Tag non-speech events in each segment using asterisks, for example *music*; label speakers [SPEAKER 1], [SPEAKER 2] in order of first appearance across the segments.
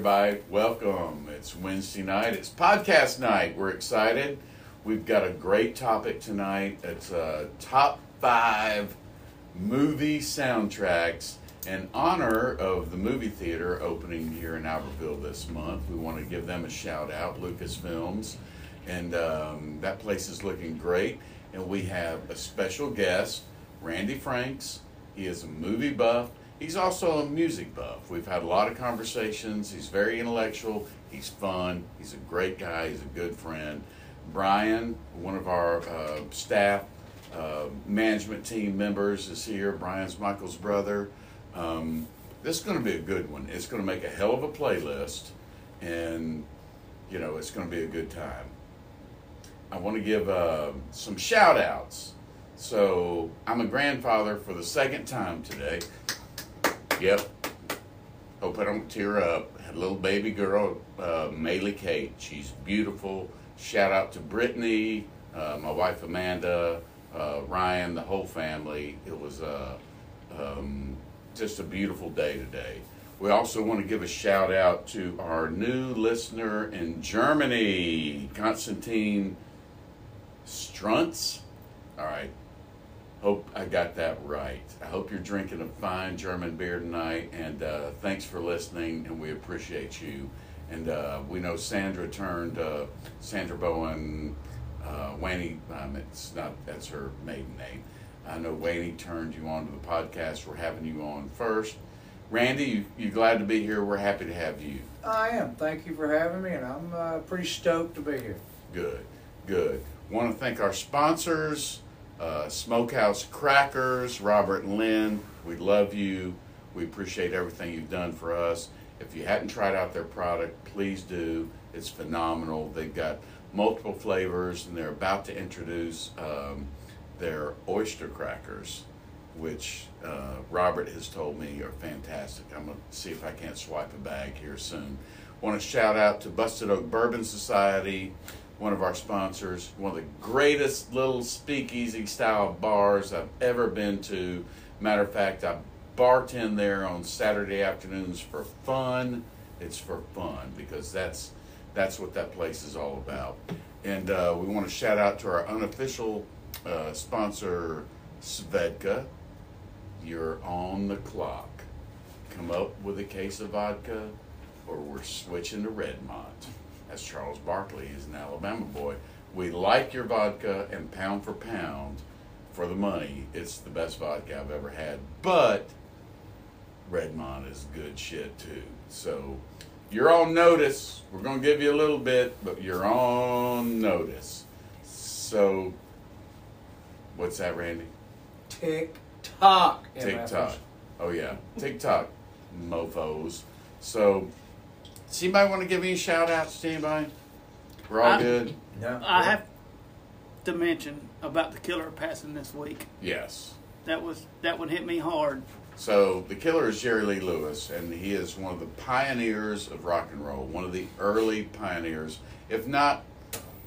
[SPEAKER 1] everybody. Welcome. It's Wednesday night. It's podcast night. We're excited. We've got a great topic tonight. It's top five movie soundtracks in honor of the movie theater opening here in Albertville this month. We want to give them a shout out, Lucasfilms. And um, that place is looking great. And we have a special guest, Randy Franks. He is a movie buff. He's also a music buff. We've had a lot of conversations. He's very intellectual. He's fun. He's a great guy. He's a good friend. Brian, one of our uh, staff uh, management team members, is here. Brian's Michael's brother. Um, this is going to be a good one. It's going to make a hell of a playlist, and you know it's going to be a good time. I want to give uh, some shout outs. So I'm a grandfather for the second time today. Yep. Hope I don't tear up. Had a little baby girl, uh, Maylee Kate. She's beautiful. Shout out to Brittany, uh, my wife Amanda, uh, Ryan, the whole family. It was uh, um, just a beautiful day today. We also want to give a shout out to our new listener in Germany, Constantine Strunz. All right. Hope I got that right. I hope you're drinking a fine German beer tonight, and uh, thanks for listening, and we appreciate you. And uh, we know Sandra turned uh, Sandra Bowen, uh, Waney. Um, it's not that's her maiden name. I know Waney turned you on to the podcast. We're having you on first. Randy, you, you glad to be here? We're happy to have you.
[SPEAKER 2] I am. Thank you for having me, and I'm uh, pretty stoked to be here.
[SPEAKER 1] Good, good. Want to thank our sponsors, uh, Smokehouse Crackers, Robert and Lynn. We love you. We appreciate everything you've done for us. If you hadn't tried out their product, please do. It's phenomenal. They've got multiple flavors, and they're about to introduce um, their oyster crackers, which uh, Robert has told me are fantastic. I'm going to see if I can't swipe a bag here soon. Want to shout out to Busted Oak Bourbon Society, one of our sponsors, one of the greatest little speakeasy style bars I've ever been to. Matter of fact, I bartend there on Saturday afternoons for fun. It's for fun because that's that's what that place is all about. And uh, we want to shout out to our unofficial uh, sponsor, Svedka. You're on the clock. Come up with a case of vodka, or we're switching to Redmont. That's Charles Barkley. He's an Alabama boy. We like your vodka, and pound for pound, for the money, it's the best vodka I've ever had. But Redmont is good shit too. So you're on notice. We're going to give you a little bit, but you're on notice. So, what's that, Randy?
[SPEAKER 2] TikTok.
[SPEAKER 1] TikTok. Oh, yeah. TikTok, mofos. So, does anybody want to give any shout outs to anybody? We're all
[SPEAKER 3] I-
[SPEAKER 1] good?
[SPEAKER 2] No.
[SPEAKER 3] I have to mention about the killer passing this week.
[SPEAKER 1] Yes.
[SPEAKER 3] That was that one hit me hard.
[SPEAKER 1] So the killer is Jerry Lee Lewis, and he is one of the pioneers of rock and roll, one of the early pioneers, if not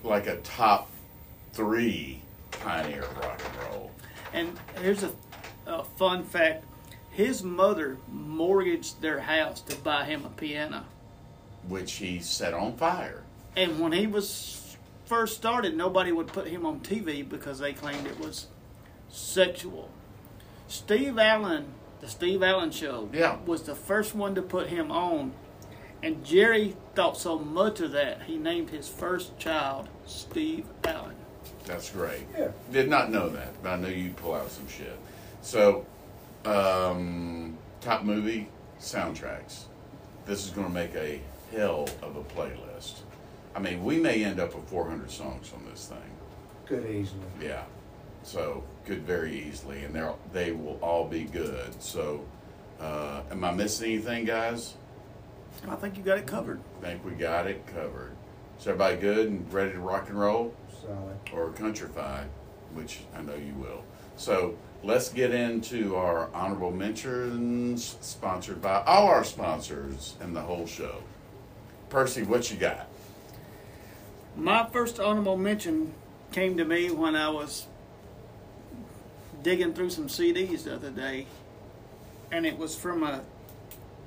[SPEAKER 1] like a top three pioneer of rock and roll.
[SPEAKER 3] And here's a, a fun fact: his mother mortgaged their house to buy him a piano.
[SPEAKER 1] Which he set on fire.
[SPEAKER 3] And when he was first started, nobody would put him on TV because they claimed it was sexual. Steve Allen, the Steve Allen Show,
[SPEAKER 1] Yeah.
[SPEAKER 3] was the first one to put him on. And Jerry thought so much of that, he named his first child Steve Allen.
[SPEAKER 1] That's great.
[SPEAKER 2] Yeah.
[SPEAKER 1] Did not know that, but I knew you'd pull out some shit. So, um, top movie soundtracks. This is going to make a hell of a playlist. I mean, we may end up with 400 songs on this thing.
[SPEAKER 2] Could easily.
[SPEAKER 1] Yeah. So could very easily, and they are they will all be good. So, uh, am I missing anything, guys?
[SPEAKER 3] I think you got it covered.
[SPEAKER 1] I think we got it covered. Is everybody good and ready to rock and roll?
[SPEAKER 2] Solid.
[SPEAKER 1] or countrify, which I know you will. So let's get into our honorable mentions, sponsored by all our sponsors and the whole show. Percy, what you got?
[SPEAKER 3] My first honorable mention came to me when I was digging through some CDs the other day, and it was from a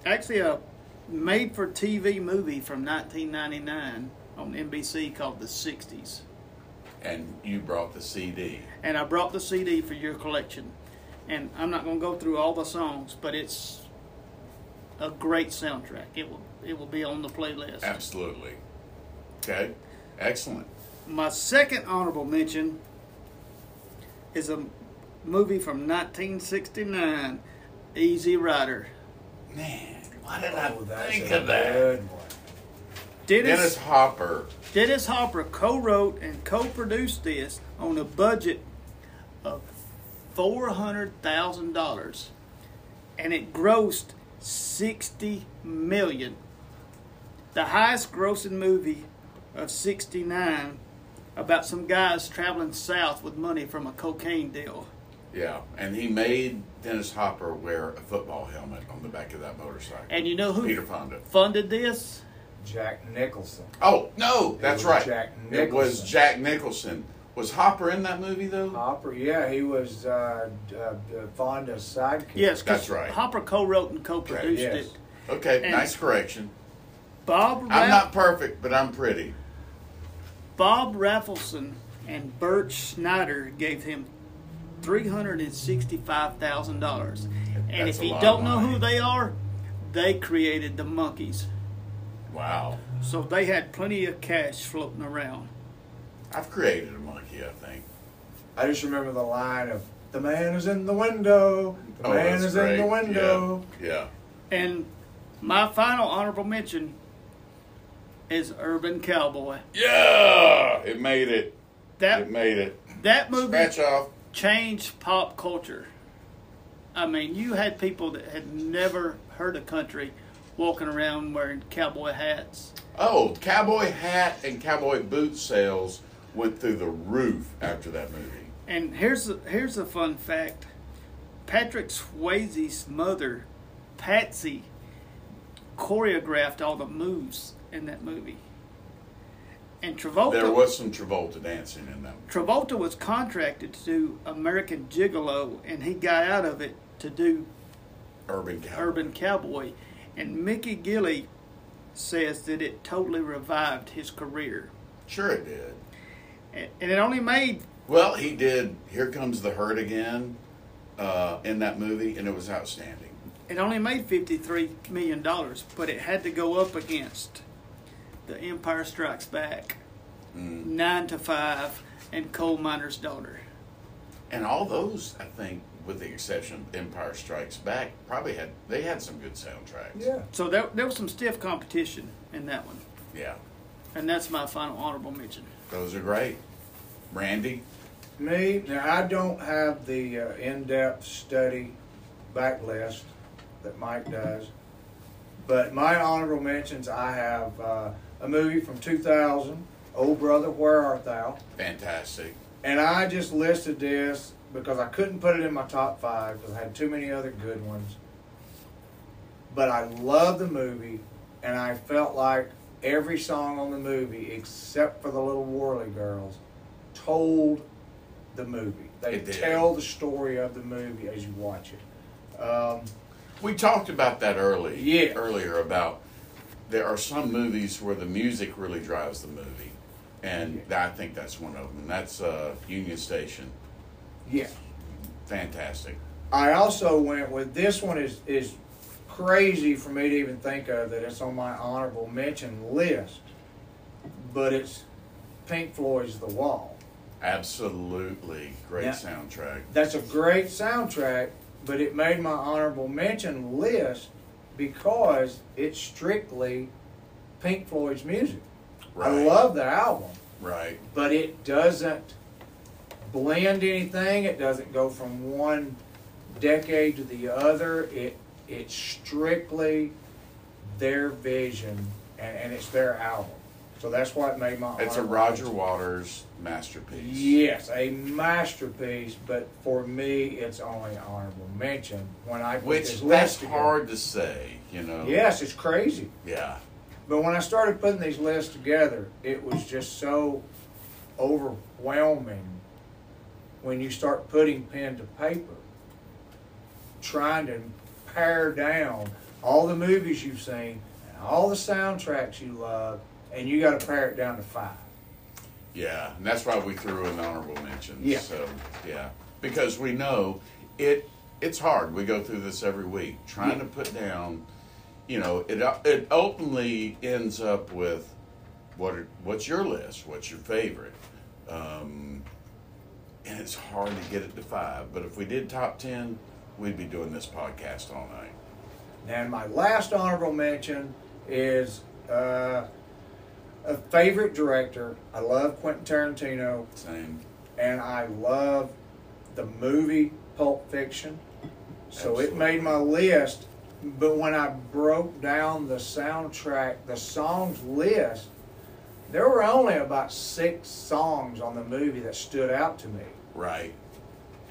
[SPEAKER 3] actually a made for TV movie from 1999 on NBC called The 60s.
[SPEAKER 1] And you brought the CD.
[SPEAKER 3] And I brought the CD for your collection. And I'm not going to go through all the songs, but it's a great soundtrack. It will it will be on the playlist.
[SPEAKER 1] Absolutely. Okay. Excellent.
[SPEAKER 3] My second honorable mention is a movie from 1969, Easy Rider.
[SPEAKER 1] Man, why did
[SPEAKER 2] Oh,
[SPEAKER 1] I
[SPEAKER 2] that's
[SPEAKER 1] think of that?
[SPEAKER 2] good one.
[SPEAKER 3] Dennis,
[SPEAKER 1] Dennis Hopper.
[SPEAKER 3] Dennis Hopper co-wrote and co-produced this on a budget of four hundred thousand dollars, and it grossed sixty million. The highest grossing movie of '69 about some guys traveling south with money from a cocaine deal.
[SPEAKER 1] Yeah, and he made Dennis Hopper wear a football helmet on the back of that motorcycle.
[SPEAKER 3] And you know who
[SPEAKER 1] Peter Fonda.
[SPEAKER 3] funded this?
[SPEAKER 2] Jack Nicholson.
[SPEAKER 1] Oh no, that's
[SPEAKER 2] was
[SPEAKER 1] right.
[SPEAKER 2] Jack
[SPEAKER 1] It was Jack Nicholson. Was Hopper in that movie though?
[SPEAKER 2] Hopper, yeah, he was uh, uh, Fonda's sidekick.
[SPEAKER 3] Yes,
[SPEAKER 1] That's right.
[SPEAKER 3] Hopper co-wrote and co-produced
[SPEAKER 2] yes.
[SPEAKER 3] it.
[SPEAKER 1] Okay,
[SPEAKER 3] And-
[SPEAKER 1] nice correction.
[SPEAKER 3] Bob
[SPEAKER 1] I'm not perfect, but I'm pretty.
[SPEAKER 3] Bob Rafelson and Bert Schneider gave him three hundred and sixty-five thousand dollars. And if you don't know who they are, they created the Monkees.
[SPEAKER 1] Wow.
[SPEAKER 3] So they had plenty of cash floating around.
[SPEAKER 1] I've created a monkey, I think.
[SPEAKER 2] I just remember the line of "The man is in the window. The
[SPEAKER 1] Oh,
[SPEAKER 2] man
[SPEAKER 1] that's
[SPEAKER 2] is in the
[SPEAKER 1] great.
[SPEAKER 2] window."
[SPEAKER 1] Yeah.
[SPEAKER 3] And my final honorable mention is Urban Cowboy.
[SPEAKER 1] Yeah. It made it.
[SPEAKER 3] That
[SPEAKER 1] It made it.
[SPEAKER 3] that movie changed pop culture. I mean, you had people that had never heard of country walking around wearing cowboy hats.
[SPEAKER 1] Oh, cowboy hat and cowboy boot sales went through the roof after that movie.
[SPEAKER 3] And here's a, here's a fun fact: Patrick Swayze's mother, Patsy, choreographed all the moves in that movie. And Travolta,
[SPEAKER 1] There was some Travolta dancing in that.
[SPEAKER 3] Travolta was contracted to do American Gigolo, and he got out of it to do
[SPEAKER 1] Urban cowboy.
[SPEAKER 3] Urban Cowboy. And Mickey Gilley says that it totally revived his career.
[SPEAKER 1] Sure, it did.
[SPEAKER 3] And and it only made
[SPEAKER 1] Well, he did. Here comes the herd again uh, in that movie, and it was outstanding.
[SPEAKER 3] it only made fifty three million dollars, but it had to go up against The Empire Strikes Back,
[SPEAKER 1] Mm.
[SPEAKER 3] Nine to Five, and Coal Miner's Daughter.
[SPEAKER 1] And all those, I think, with the exception of Empire Strikes Back, probably had they had some good soundtracks.
[SPEAKER 2] Yeah.
[SPEAKER 3] So there, there was some stiff competition in that one,
[SPEAKER 1] Yeah,
[SPEAKER 3] and that's my final honorable mention.
[SPEAKER 1] those are great. Randy,
[SPEAKER 2] Me, now I don't have the uh, in-depth study backlist that Mike does, but my honorable mentions, I have uh, a movie from 2000, "Oh Brother, Where Art Thou,"
[SPEAKER 1] fantastic.
[SPEAKER 2] and I just listed this because I couldn't put it in my top five because I had too many other good ones. But I love the movie, and I felt like every song on the movie, except for the little Wharvey Girls, told the movie. They tell the story of the movie as you watch it. Um,
[SPEAKER 1] We talked about that early.
[SPEAKER 2] Yeah.
[SPEAKER 1] Earlier about there are some movies where the music really drives the movie, and I think that's one of them. And that's uh, Union Station.
[SPEAKER 2] yeah.
[SPEAKER 1] Fantastic.
[SPEAKER 2] I also went with this one is is crazy for me to even think of that it's on my honorable mention list, but it's Pink Floyd's The Wall.
[SPEAKER 1] Absolutely great
[SPEAKER 2] Yeah.
[SPEAKER 1] soundtrack.
[SPEAKER 2] That's a great soundtrack, but it made my honorable mention list because it's strictly Pink Floyd's music. I love the album,
[SPEAKER 1] Right.
[SPEAKER 2] but it doesn't blend anything. It doesn't go from one decade to the other. It it's strictly their vision and, and it's their album. So that's why it made my.
[SPEAKER 1] It's a Roger. Waters masterpiece.
[SPEAKER 2] Yes, a masterpiece, but for me, it's only honorable mention when I put
[SPEAKER 1] Which
[SPEAKER 2] this
[SPEAKER 1] that's
[SPEAKER 2] together.
[SPEAKER 1] hard to say, you know.
[SPEAKER 2] Yes, it's crazy.
[SPEAKER 1] Yeah.
[SPEAKER 2] But when I started putting these lists together, it was just so overwhelming when you start putting pen to paper, trying to pare down all the movies you've seen all the soundtracks you love, and you got to pare it down to five.
[SPEAKER 1] Yeah, and that's why we threw in honorable mentions.
[SPEAKER 2] Yeah.
[SPEAKER 1] So yeah, because we know it. It's hard. We go through this every week, trying
[SPEAKER 2] Yeah.
[SPEAKER 1] to put down. You know, it it ultimately ends up with what are, what's your list? What's your favorite? Um, and it's hard to get it to five. But if we did top ten, we'd be doing this podcast all night.
[SPEAKER 2] And my last honorable mention is uh, a favorite director. I love Quentin Tarantino,
[SPEAKER 1] Same.
[SPEAKER 2] and I love the movie Pulp Fiction. So it made my list. But when I broke down the soundtrack, the songs list, there were only about six songs on the movie that stood out to me.
[SPEAKER 1] Right.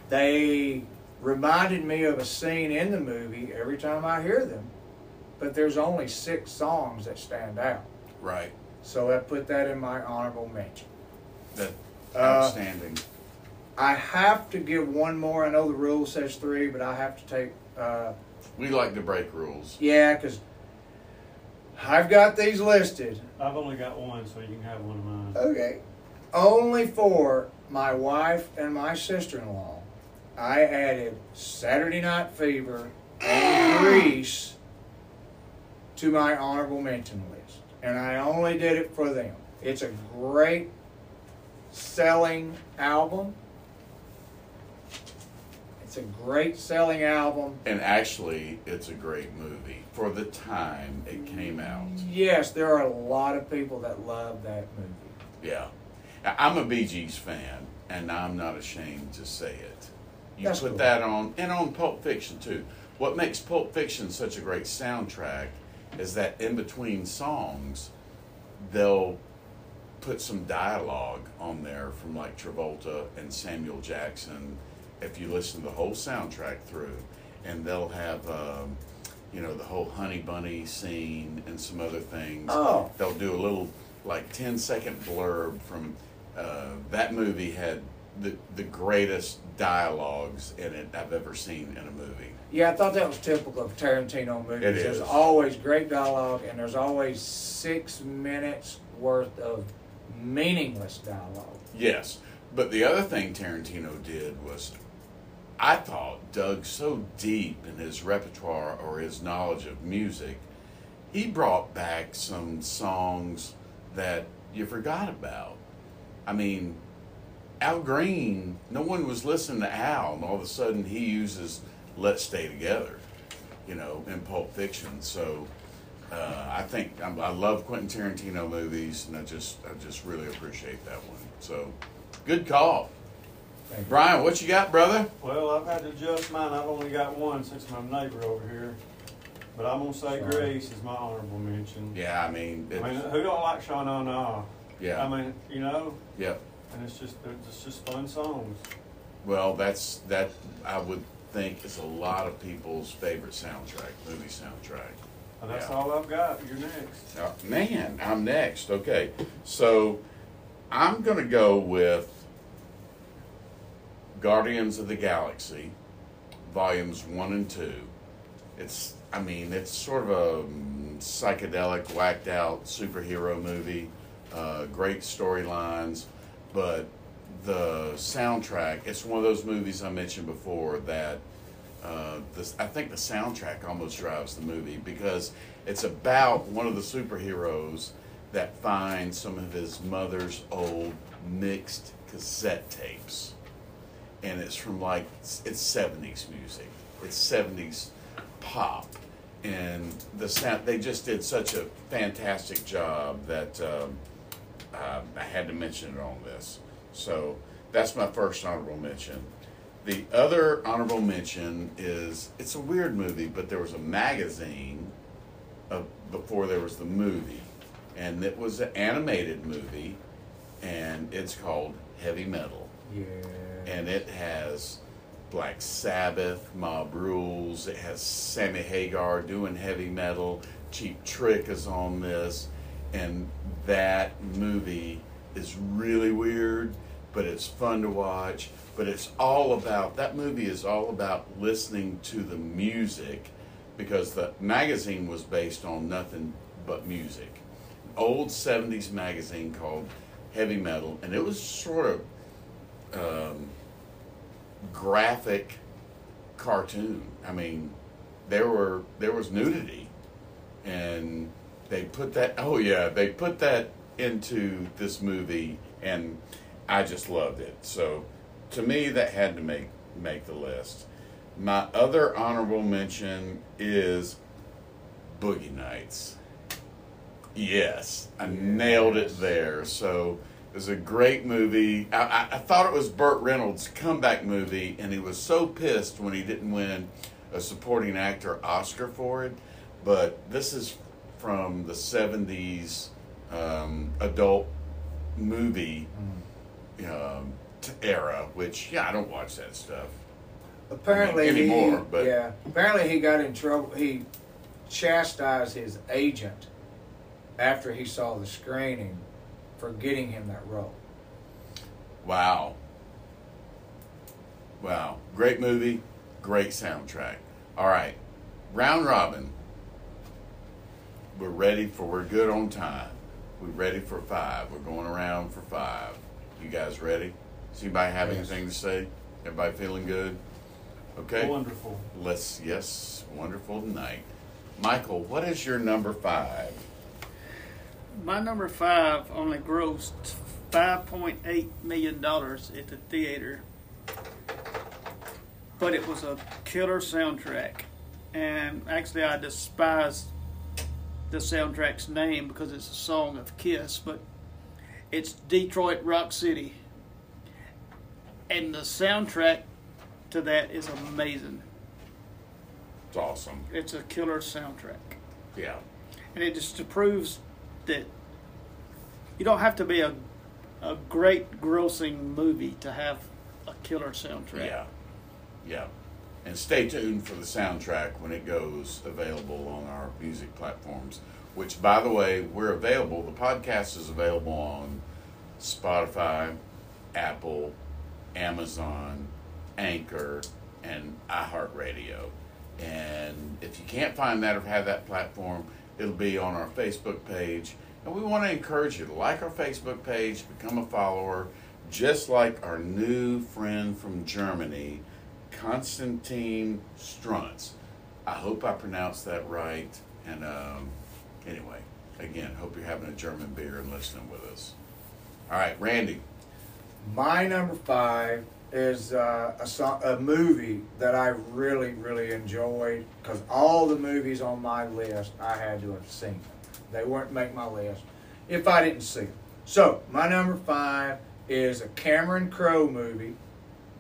[SPEAKER 2] They reminded me of a scene in the movie every time I hear them, but there's only six songs that stand out.
[SPEAKER 1] Right.
[SPEAKER 2] So I put that in my honorable mention.
[SPEAKER 1] That
[SPEAKER 2] Uh,
[SPEAKER 1] outstanding.
[SPEAKER 2] I have to give one more. I know the rule says three, but I have to take, uh,
[SPEAKER 1] we like to break rules.
[SPEAKER 2] yeah, because I've got these listed.
[SPEAKER 4] I've only got one, so you can have one of mine.
[SPEAKER 2] Okay. Only for my wife and my sister in law, I added Saturday Night Fever and *gasps* Grease to my honorable mention list. And I only did it for them. It's a great selling album. It's a great selling album.
[SPEAKER 1] And actually, it's a great movie for the time it came out.
[SPEAKER 2] Yes, there are a lot of people that love that movie.
[SPEAKER 1] Yeah. I'm a Bee Gees fan, and I'm not ashamed to say it. You
[SPEAKER 2] That's
[SPEAKER 1] put
[SPEAKER 2] cool.
[SPEAKER 1] that on, and on Pulp Fiction too. What makes Pulp Fiction such a great soundtrack is that in between songs, they'll put some dialogue on there from like Travolta and Samuel Jackson. If you listen to the whole soundtrack through, and they'll have, um, you know, the whole Honey Bunny scene and some other things.
[SPEAKER 2] Oh.
[SPEAKER 1] They'll do a little like 10 second blurb from uh, that movie had the the greatest dialogues in it I've ever seen in a movie.
[SPEAKER 2] Yeah, I thought that was typical of Tarantino movies.
[SPEAKER 1] It
[SPEAKER 2] There's
[SPEAKER 1] is.
[SPEAKER 2] always great dialogue, and there's always six minutes worth of meaningless dialogue.
[SPEAKER 1] Yes, but the other thing Tarantino did was, I thought, dug so deep in his repertoire or his knowledge of music, he brought back some songs that you forgot about. I mean, Al Green, no one was listening to Al, and all of a sudden he uses "Let's Stay Together," you know, in Pulp Fiction. So. Uh, I think I, I love Quentin Tarantino movies, and I just I just really appreciate that one. So, good call,
[SPEAKER 2] Thank.
[SPEAKER 1] Brian. What you got, brother?
[SPEAKER 4] Well, I've had to adjust mine. I've only got one since my neighbor over here. But I'm gonna say
[SPEAKER 2] Sorry.
[SPEAKER 4] Grease is my honorable mention.
[SPEAKER 1] Yeah, I mean,
[SPEAKER 4] I mean, who don't like Sha Na Na?
[SPEAKER 1] yeah,
[SPEAKER 4] I mean, you know,
[SPEAKER 1] yep.
[SPEAKER 4] and it's just it's just fun songs.
[SPEAKER 1] Well, that's that. I would think is a lot of people's favorite soundtrack, movie soundtrack.
[SPEAKER 4] That's
[SPEAKER 1] Yeah.
[SPEAKER 4] all I've got. You're next.
[SPEAKER 1] Uh, man, I'm next. Okay, so I'm gonna go with Guardians of the Galaxy, volumes one and two. It's, I mean, it's sort of a mm, psychedelic, whacked out superhero movie. Uh, great storylines, but the soundtrack. It's one of those movies I mentioned before that uh, this, I think the soundtrack almost drives the movie because it's about one of the superheroes that finds some of his mother's old mixed cassette tapes. And it's from like, it's 70s music, it's 70s pop. And the sound, they just did such a fantastic job that um, I had to mention it on this. So that's my first honorable mention. The other honorable mention is it's a weird movie, but there was a magazine uh, before there was the movie, and it was an animated movie, and it's called Heavy Metal,
[SPEAKER 2] Yeah.
[SPEAKER 1] and it has Black Sabbath, Mob Rules. It has Sammy Hagar doing heavy metal. Cheap Trick is on this, and that movie is really weird, but it's fun to watch. But it's all about that movie is all about listening to the music because the magazine was based on nothing but music. Old '70s magazine called Heavy Metal, and it was sort of um, graphic cartoon. I mean, there were there was nudity, and they put that. Oh yeah, they put that into this movie, and I just loved it. So, to me, that had to make make the list. My other honorable mention is Boogie Nights. Yes, I nailed it there. So it was a great movie. I, I, I thought it was Burt Reynolds' comeback movie, and he was so pissed when he didn't win a supporting actor Oscar for it. But this is from the 70s um, adult movie um, t- era, which, yeah, I don't watch that stuff.
[SPEAKER 2] Apparently,
[SPEAKER 1] Anymore,
[SPEAKER 2] he,
[SPEAKER 1] but-
[SPEAKER 2] yeah. Apparently, he got in trouble. He chastised his agent after he saw the screening for getting him that role.
[SPEAKER 1] Wow. Wow. Great movie, great soundtrack. All right. Round robin. We're ready for, we're good on time. We're ready for five. We're going around for five. You guys ready? Does anybody have
[SPEAKER 2] Yes.
[SPEAKER 1] anything to say? Everybody feeling good? Okay.
[SPEAKER 4] Wonderful.
[SPEAKER 1] Let's, yes, wonderful tonight. Michael, what is your number five?
[SPEAKER 3] My number five only grossed five point eight million dollars at the theater, but it was a killer soundtrack. And actually, I despise the soundtrack's name because it's a song of Kiss, but it's Detroit Rock City, and the soundtrack to that is amazing.
[SPEAKER 1] It's awesome.
[SPEAKER 3] It's a killer soundtrack.
[SPEAKER 1] Yeah.
[SPEAKER 3] and it just proves that you don't have to be a a great grossing movie to have a killer soundtrack.
[SPEAKER 1] Yeah, yeah. And stay tuned for the soundtrack when it goes available on our music platforms. Which, by the way, we're available. The podcast is available on Spotify, Apple, Amazon, Anchor, and iHeartRadio. And if you can't find that or have that platform, it'll be on our Facebook page. And we want to encourage you to like our Facebook page, become a follower, just like our new friend from Germany, Konstantin Strunz. I hope I pronounced that right. And um, anyway, again, hope you're having a German beer and listening with us. All right, Randy.
[SPEAKER 2] My number five is uh, a, so- a movie that I really, really enjoyed because all the movies on my list I had to have seen. They weren't make my list if I didn't see them. So my number five is a Cameron Crowe movie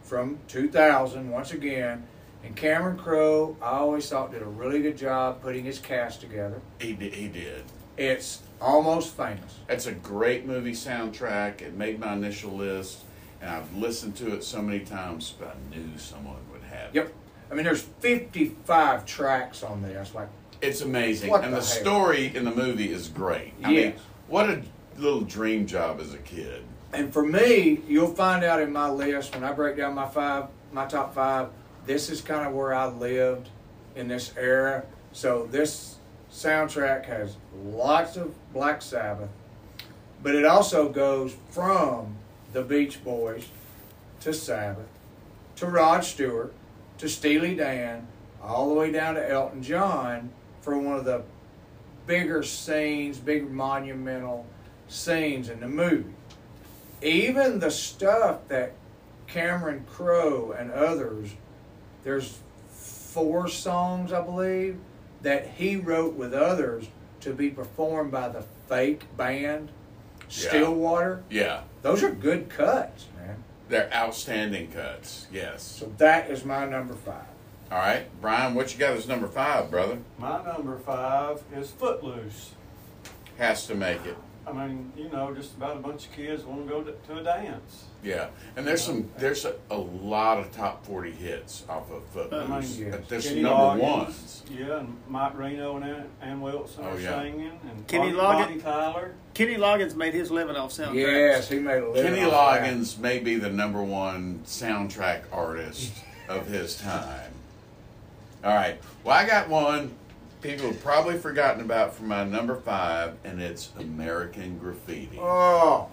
[SPEAKER 2] from 2000. Once again, and Cameron Crowe, I always thought did a really good job putting his cast together.
[SPEAKER 1] He did. He did.
[SPEAKER 2] It's almost famous.
[SPEAKER 1] That's a great movie soundtrack. It made my initial list, and I've listened to it so many times, but I knew someone would have it.
[SPEAKER 2] Yep. I mean, there's 55 tracks on there. It's like
[SPEAKER 1] It's amazing. And
[SPEAKER 2] the
[SPEAKER 1] the, story in the movie is great. I mean, what a little dream job as a kid.
[SPEAKER 2] And for me, you'll find out in my list when I break down my five, my top five. This is kind of where I lived in this era. So this soundtrack has lots of Black Sabbath, but it also goes from the Beach Boys to Sabbath to Rod Stewart to Steely Dan, all the way down to Elton John for one of the bigger scenes, big monumental scenes in the movie. Even the stuff that Cameron Crowe and others, there's four songs, I believe, that he wrote with others to be performed by the fake band, Stillwater.
[SPEAKER 1] Yeah,
[SPEAKER 2] Those are good cuts, man.
[SPEAKER 1] they're outstanding cuts. Yes.
[SPEAKER 2] So that is my number five.
[SPEAKER 1] All right, Brian, what you got as number five, brother?
[SPEAKER 4] My number five is Footloose.
[SPEAKER 1] Has to make it.
[SPEAKER 4] I mean, you know, just about a bunch of kids want to go to, to a dance.
[SPEAKER 1] Yeah, and there's some there's a, a lot of top forty hits off of Footloose.
[SPEAKER 4] I
[SPEAKER 2] mean,
[SPEAKER 1] Uh, there's
[SPEAKER 4] Kenny
[SPEAKER 1] number
[SPEAKER 4] Loggins,
[SPEAKER 1] ones.
[SPEAKER 4] Yeah, and Mike Reno and Ann, Ann Wilson
[SPEAKER 1] Oh,
[SPEAKER 4] are
[SPEAKER 1] yeah.
[SPEAKER 4] singing, and
[SPEAKER 3] Kenny
[SPEAKER 4] Bonnie,
[SPEAKER 3] Loggins-
[SPEAKER 4] Bonnie Tyler.
[SPEAKER 3] Kenny Loggins made his living off soundtracks.
[SPEAKER 2] Yes, he made a living.
[SPEAKER 1] Kenny
[SPEAKER 2] off that.
[SPEAKER 1] Loggins may be the number one soundtrack artist of his time. All right. Well, I got one, people have probably forgotten about for my number five, and it's American Graffiti.
[SPEAKER 2] Oh,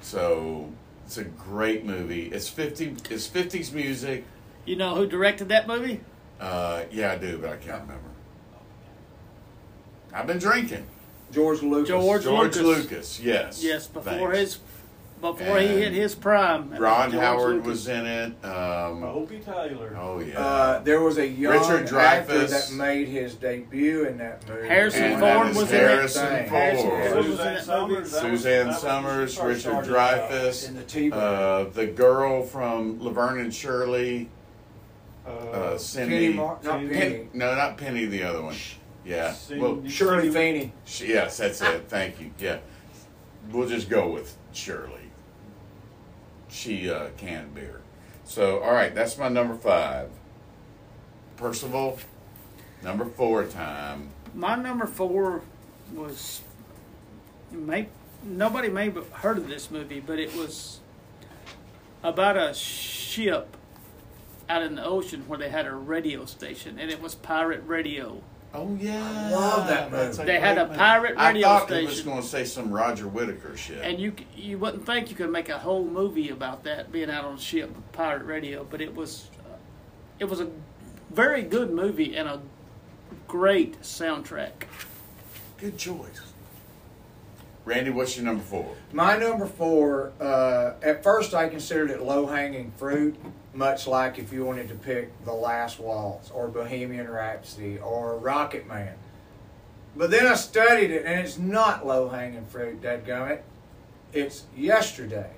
[SPEAKER 1] So it's a great movie. It's fifty. It's fifties music.
[SPEAKER 3] You know who directed that movie?
[SPEAKER 1] Uh, yeah, I do, but I can't remember. I've been drinking.
[SPEAKER 2] George Lucas.
[SPEAKER 3] George-
[SPEAKER 1] George
[SPEAKER 3] Lucas.
[SPEAKER 1] Lucas. Yes.
[SPEAKER 3] Yes, before
[SPEAKER 1] Thanks.
[SPEAKER 3] his before he hit his prime.
[SPEAKER 1] Ron
[SPEAKER 3] George
[SPEAKER 1] Howard
[SPEAKER 3] Lucas.
[SPEAKER 1] was in it. Um,
[SPEAKER 4] Opie Taylor.
[SPEAKER 1] oh yeah.
[SPEAKER 2] Uh, there was a young
[SPEAKER 1] Richard
[SPEAKER 2] actor
[SPEAKER 1] Dreyfuss.
[SPEAKER 2] that made his debut in that movie.
[SPEAKER 3] Harrison
[SPEAKER 1] And
[SPEAKER 3] Ford
[SPEAKER 1] that is
[SPEAKER 3] was in it.
[SPEAKER 1] Harrison
[SPEAKER 3] Harrison
[SPEAKER 1] Ford.
[SPEAKER 3] Ford
[SPEAKER 4] Suzanne Somers.
[SPEAKER 3] movie.
[SPEAKER 4] that was-
[SPEAKER 1] Suzanne Somers,
[SPEAKER 4] when she first
[SPEAKER 1] Richard
[SPEAKER 4] started.
[SPEAKER 1] Dreyfuss,
[SPEAKER 2] in the T-Bird.
[SPEAKER 1] uh, the girl from Laverne and Shirley,
[SPEAKER 4] Uh,
[SPEAKER 1] uh, Cindy.
[SPEAKER 2] Penny Mar- not
[SPEAKER 4] Cindy-
[SPEAKER 2] Penny.
[SPEAKER 1] No, not Penny, the other one. Yeah.
[SPEAKER 4] Cindy-
[SPEAKER 1] Well,
[SPEAKER 2] Shirley Feeney.
[SPEAKER 1] yes, that's it. Thank you. Yeah. We'll just go with Shirley. She uh, canned beer. So, all right, that's my number five. Percival, number four time.
[SPEAKER 3] My number four was may nobody may have heard of this movie, but it was about a ship out in the ocean where they had a radio station, and it was pirate radio.
[SPEAKER 1] Oh yeah,
[SPEAKER 2] I love that
[SPEAKER 1] That's
[SPEAKER 2] movie.
[SPEAKER 3] They had
[SPEAKER 1] great
[SPEAKER 3] a
[SPEAKER 1] movie.
[SPEAKER 3] pirate
[SPEAKER 1] I
[SPEAKER 3] radio
[SPEAKER 1] thought it was going to say some Roger Whittaker shit.
[SPEAKER 3] And you you wouldn't think you could make a whole movie about that being out on a ship with pirate radio, but it was uh, it was a very good movie and a great soundtrack.
[SPEAKER 1] Good choice. Randy, what's your number four?
[SPEAKER 2] My number four, uh, at first I considered it low hanging fruit, much like if you wanted to pick The Last Waltz or Bohemian Rhapsody or Rocket Man. But then I studied it and it's not low hanging fruit, dadgummit. It's Yesterday.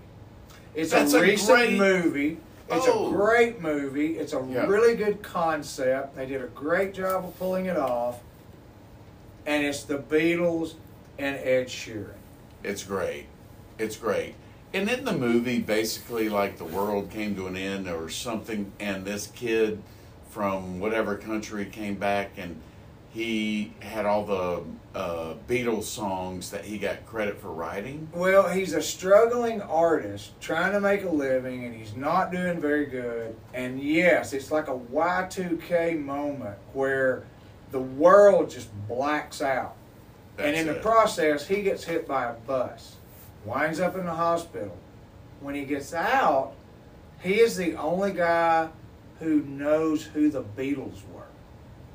[SPEAKER 2] It's
[SPEAKER 1] That's
[SPEAKER 2] a
[SPEAKER 1] a
[SPEAKER 2] recent
[SPEAKER 1] great-
[SPEAKER 2] movie. It's
[SPEAKER 1] Oh.
[SPEAKER 2] a great movie. It's a
[SPEAKER 1] Yeah.
[SPEAKER 2] really good concept. They did a great job of pulling it off. And it's the Beatles and Ed Sheeran.
[SPEAKER 1] It's great. It's great. And in the movie, basically, like the world came to an end or something, and this kid from whatever country came back and he had all the uh, Beatles songs that he got credit for writing.
[SPEAKER 2] Well, he's a struggling artist trying to make a living and he's not doing very good. And yes, it's like a Y2K moment where the world just blacks out. and
[SPEAKER 1] That's
[SPEAKER 2] in the process, he gets hit by a bus, winds up in the hospital. When he gets out, he is the only guy who knows who the Beatles were.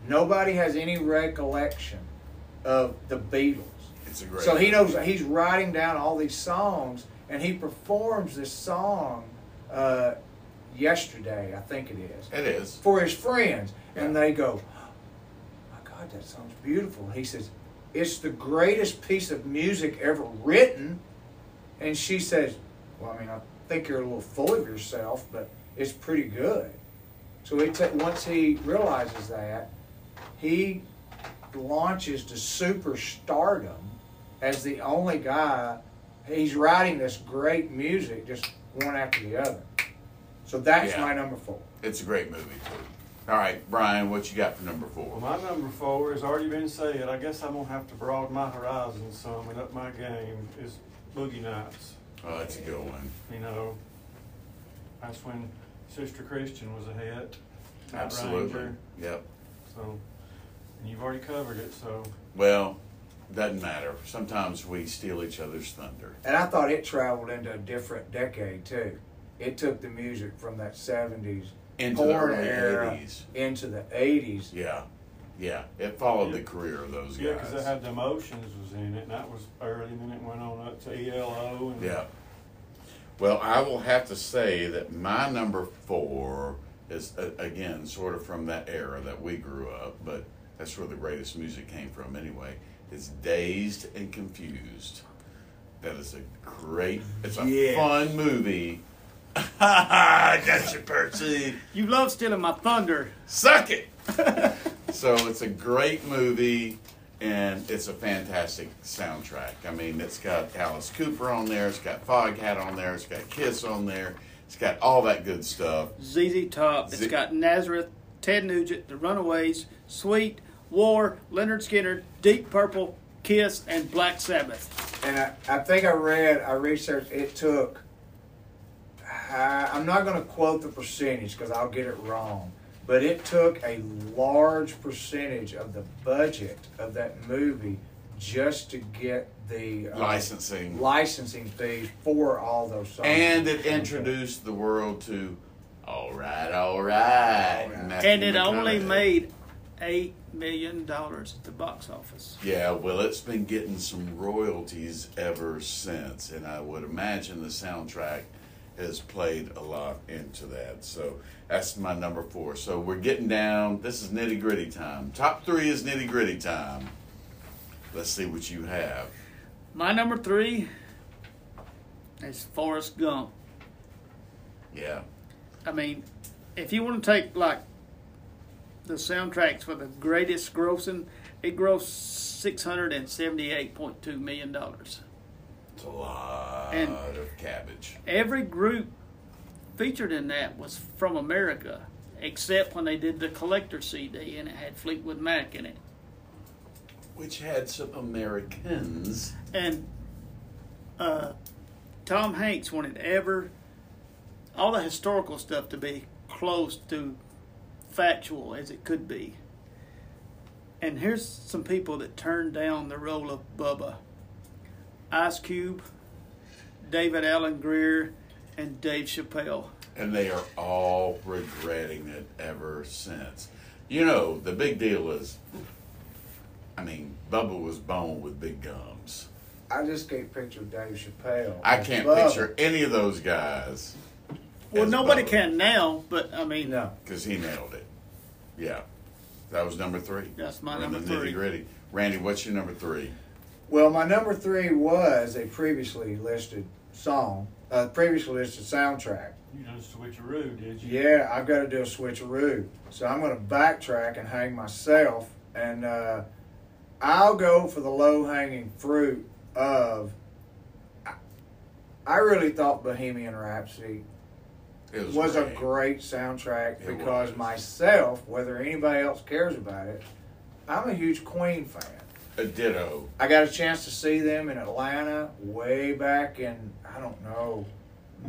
[SPEAKER 2] Nobody has any recollection of the Beatles.
[SPEAKER 1] It's a great.
[SPEAKER 2] So he knows he's writing down all these songs, and he performs this song uh, yesterday, I think it is,
[SPEAKER 1] It is.
[SPEAKER 2] for his friends, and they go, "My God, that song's beautiful." He says, "It's the greatest piece of music ever written," and she says, "Well, I mean, I think you're a little full of yourself, but it's pretty good." So he ta- once he realizes that, he launches to superstardom as the only guy. He's writing this great music, just one after the other. So that's
[SPEAKER 1] Yeah.
[SPEAKER 2] my number four.
[SPEAKER 1] It's a great movie too. All right, Brian, what you got for number four?
[SPEAKER 4] Well,
[SPEAKER 1] four?
[SPEAKER 4] my number four has already been said. I guess I'm gonna have to broaden my horizons some and up my game. Is Boogie Nights.
[SPEAKER 1] Oh, that's a good one.
[SPEAKER 4] You know, that's when Sister Christian was a hit. Night
[SPEAKER 1] Absolutely.
[SPEAKER 4] Ranger.
[SPEAKER 1] Yep.
[SPEAKER 4] So, and you've already covered it. So,
[SPEAKER 1] Well, doesn't matter. Sometimes we steal each other's thunder.
[SPEAKER 2] And I thought it traveled into a different decade too. It took the music from that seventies
[SPEAKER 1] Into the
[SPEAKER 2] porn
[SPEAKER 1] early
[SPEAKER 2] era
[SPEAKER 1] 80s.
[SPEAKER 2] into the eighties.
[SPEAKER 1] Yeah, yeah. It followed the career of those guys.
[SPEAKER 4] yeah, because it had the emotions was in it, and that was early. And then it went on up to ELO. And
[SPEAKER 1] Yeah. Well, I will have to say that my number four is uh, again sort of from that era that we grew up, but that's where the greatest music came from anyway. It's Dazed and Confused. That is a great. It's a
[SPEAKER 2] Yeah.
[SPEAKER 1] fun movie. *laughs* I got you, Percy.
[SPEAKER 3] You love stealing my thunder.
[SPEAKER 1] Suck it. *laughs* so it's a great movie and it's a fantastic soundtrack. I mean, it's got Alice Cooper on there, it's got Foghat on there, it's got Kiss on there, it's got all that good stuff.
[SPEAKER 3] ZZ Top. It's got Nazareth, Ted Nugent, The Runaways, Sweet, War, Lynyrd Skynyrd, Deep Purple, Kiss, and Black Sabbath.
[SPEAKER 2] And I, I think I read, I researched, it took, I, I'm not going to quote the percentage because I'll get it wrong, but it took a large percentage of the budget of that movie just to get the uh,
[SPEAKER 1] Licensing.
[SPEAKER 2] licensing fees for all those songs.
[SPEAKER 1] And it introduced the world to All Right, All Right. Matthew
[SPEAKER 3] and it only
[SPEAKER 1] McConaughey.
[SPEAKER 3] made eight million dollars at the box office.
[SPEAKER 1] Yeah, well, it's been getting some royalties ever since, and I would imagine the soundtrack has played a lot into that. So that's my number four. So we're getting down. This is nitty gritty time. Top three is nitty gritty time. Let's see what you have.
[SPEAKER 3] My number three is Forrest Gump.
[SPEAKER 1] Yeah,
[SPEAKER 3] I mean, if you want to take like the soundtracks for the greatest grossing, it grossed six hundred and seventy-eight point two million dollars.
[SPEAKER 1] It's a lot
[SPEAKER 3] And-
[SPEAKER 1] of cabbage.
[SPEAKER 3] Every group featured in that was from America, except when they did the collector CD and it had Fleetwood Mac in it.
[SPEAKER 1] Which had some Americans.
[SPEAKER 3] And uh, Tom Hanks wanted ever all the historical stuff to be close to factual as it could be. And here's some people that turned down the role of Bubba Ice Cube, David Alan Grier, and Dave Chappelle.
[SPEAKER 1] And they are all regretting it ever since. You know, the big deal is, I mean, Bubba was born with big gums.
[SPEAKER 2] I just can't picture Dave Chappelle.
[SPEAKER 1] I can't
[SPEAKER 2] Bubba.
[SPEAKER 1] picture any of those guys.
[SPEAKER 3] Well, nobody
[SPEAKER 1] Bubba,
[SPEAKER 3] can now, but I mean,
[SPEAKER 2] No.
[SPEAKER 1] Because he nailed it. Yeah. That was number three.
[SPEAKER 3] That's my
[SPEAKER 1] We're in
[SPEAKER 3] number
[SPEAKER 1] the
[SPEAKER 3] three.
[SPEAKER 1] nitty-gritty. Randy, what's your number three?
[SPEAKER 2] Well, my number three was a previously listed song, uh, previously listed soundtrack.
[SPEAKER 4] You done switcheroo, did you?
[SPEAKER 2] Yeah, I've got to do a switcheroo. So I'm going to backtrack and hang myself, and uh, I'll go for the low hanging fruit of. I- I really thought Bohemian Rhapsody
[SPEAKER 1] It was,
[SPEAKER 2] was a
[SPEAKER 1] great.
[SPEAKER 2] great soundtrack
[SPEAKER 1] It
[SPEAKER 2] because
[SPEAKER 1] was.
[SPEAKER 2] myself, whether anybody else cares about it, I'm a huge Queen fan.
[SPEAKER 1] A ditto.
[SPEAKER 2] I got a chance to see them in Atlanta way back in I don't know,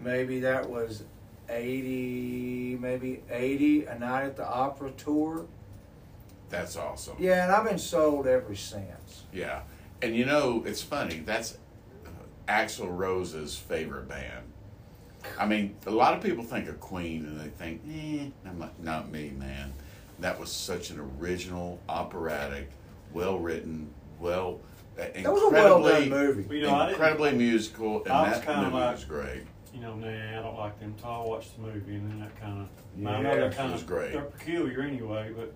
[SPEAKER 2] maybe that was eighty, maybe eighty, a night at the opera tour.
[SPEAKER 1] That's awesome.
[SPEAKER 2] Yeah, and I've been sold ever since.
[SPEAKER 1] Yeah. And you know, it's funny. That's uh, Axl Rose's favorite band. I mean, a lot of people think of Queen and they think, eh, I'm like, not me, man. That was such an original, operatic, well written, well, uh,
[SPEAKER 2] That was a well done
[SPEAKER 1] incredibly,
[SPEAKER 2] movie.
[SPEAKER 4] You know,
[SPEAKER 1] incredibly musical, and
[SPEAKER 4] I was
[SPEAKER 1] that
[SPEAKER 4] kinda
[SPEAKER 1] movie
[SPEAKER 4] like-
[SPEAKER 1] was great.
[SPEAKER 4] You know, nah, I don't like them. So I watched the movie, and then that kind of. I
[SPEAKER 2] Yeah,
[SPEAKER 4] know they're kind
[SPEAKER 1] was
[SPEAKER 4] of
[SPEAKER 1] great.
[SPEAKER 4] They're peculiar anyway, but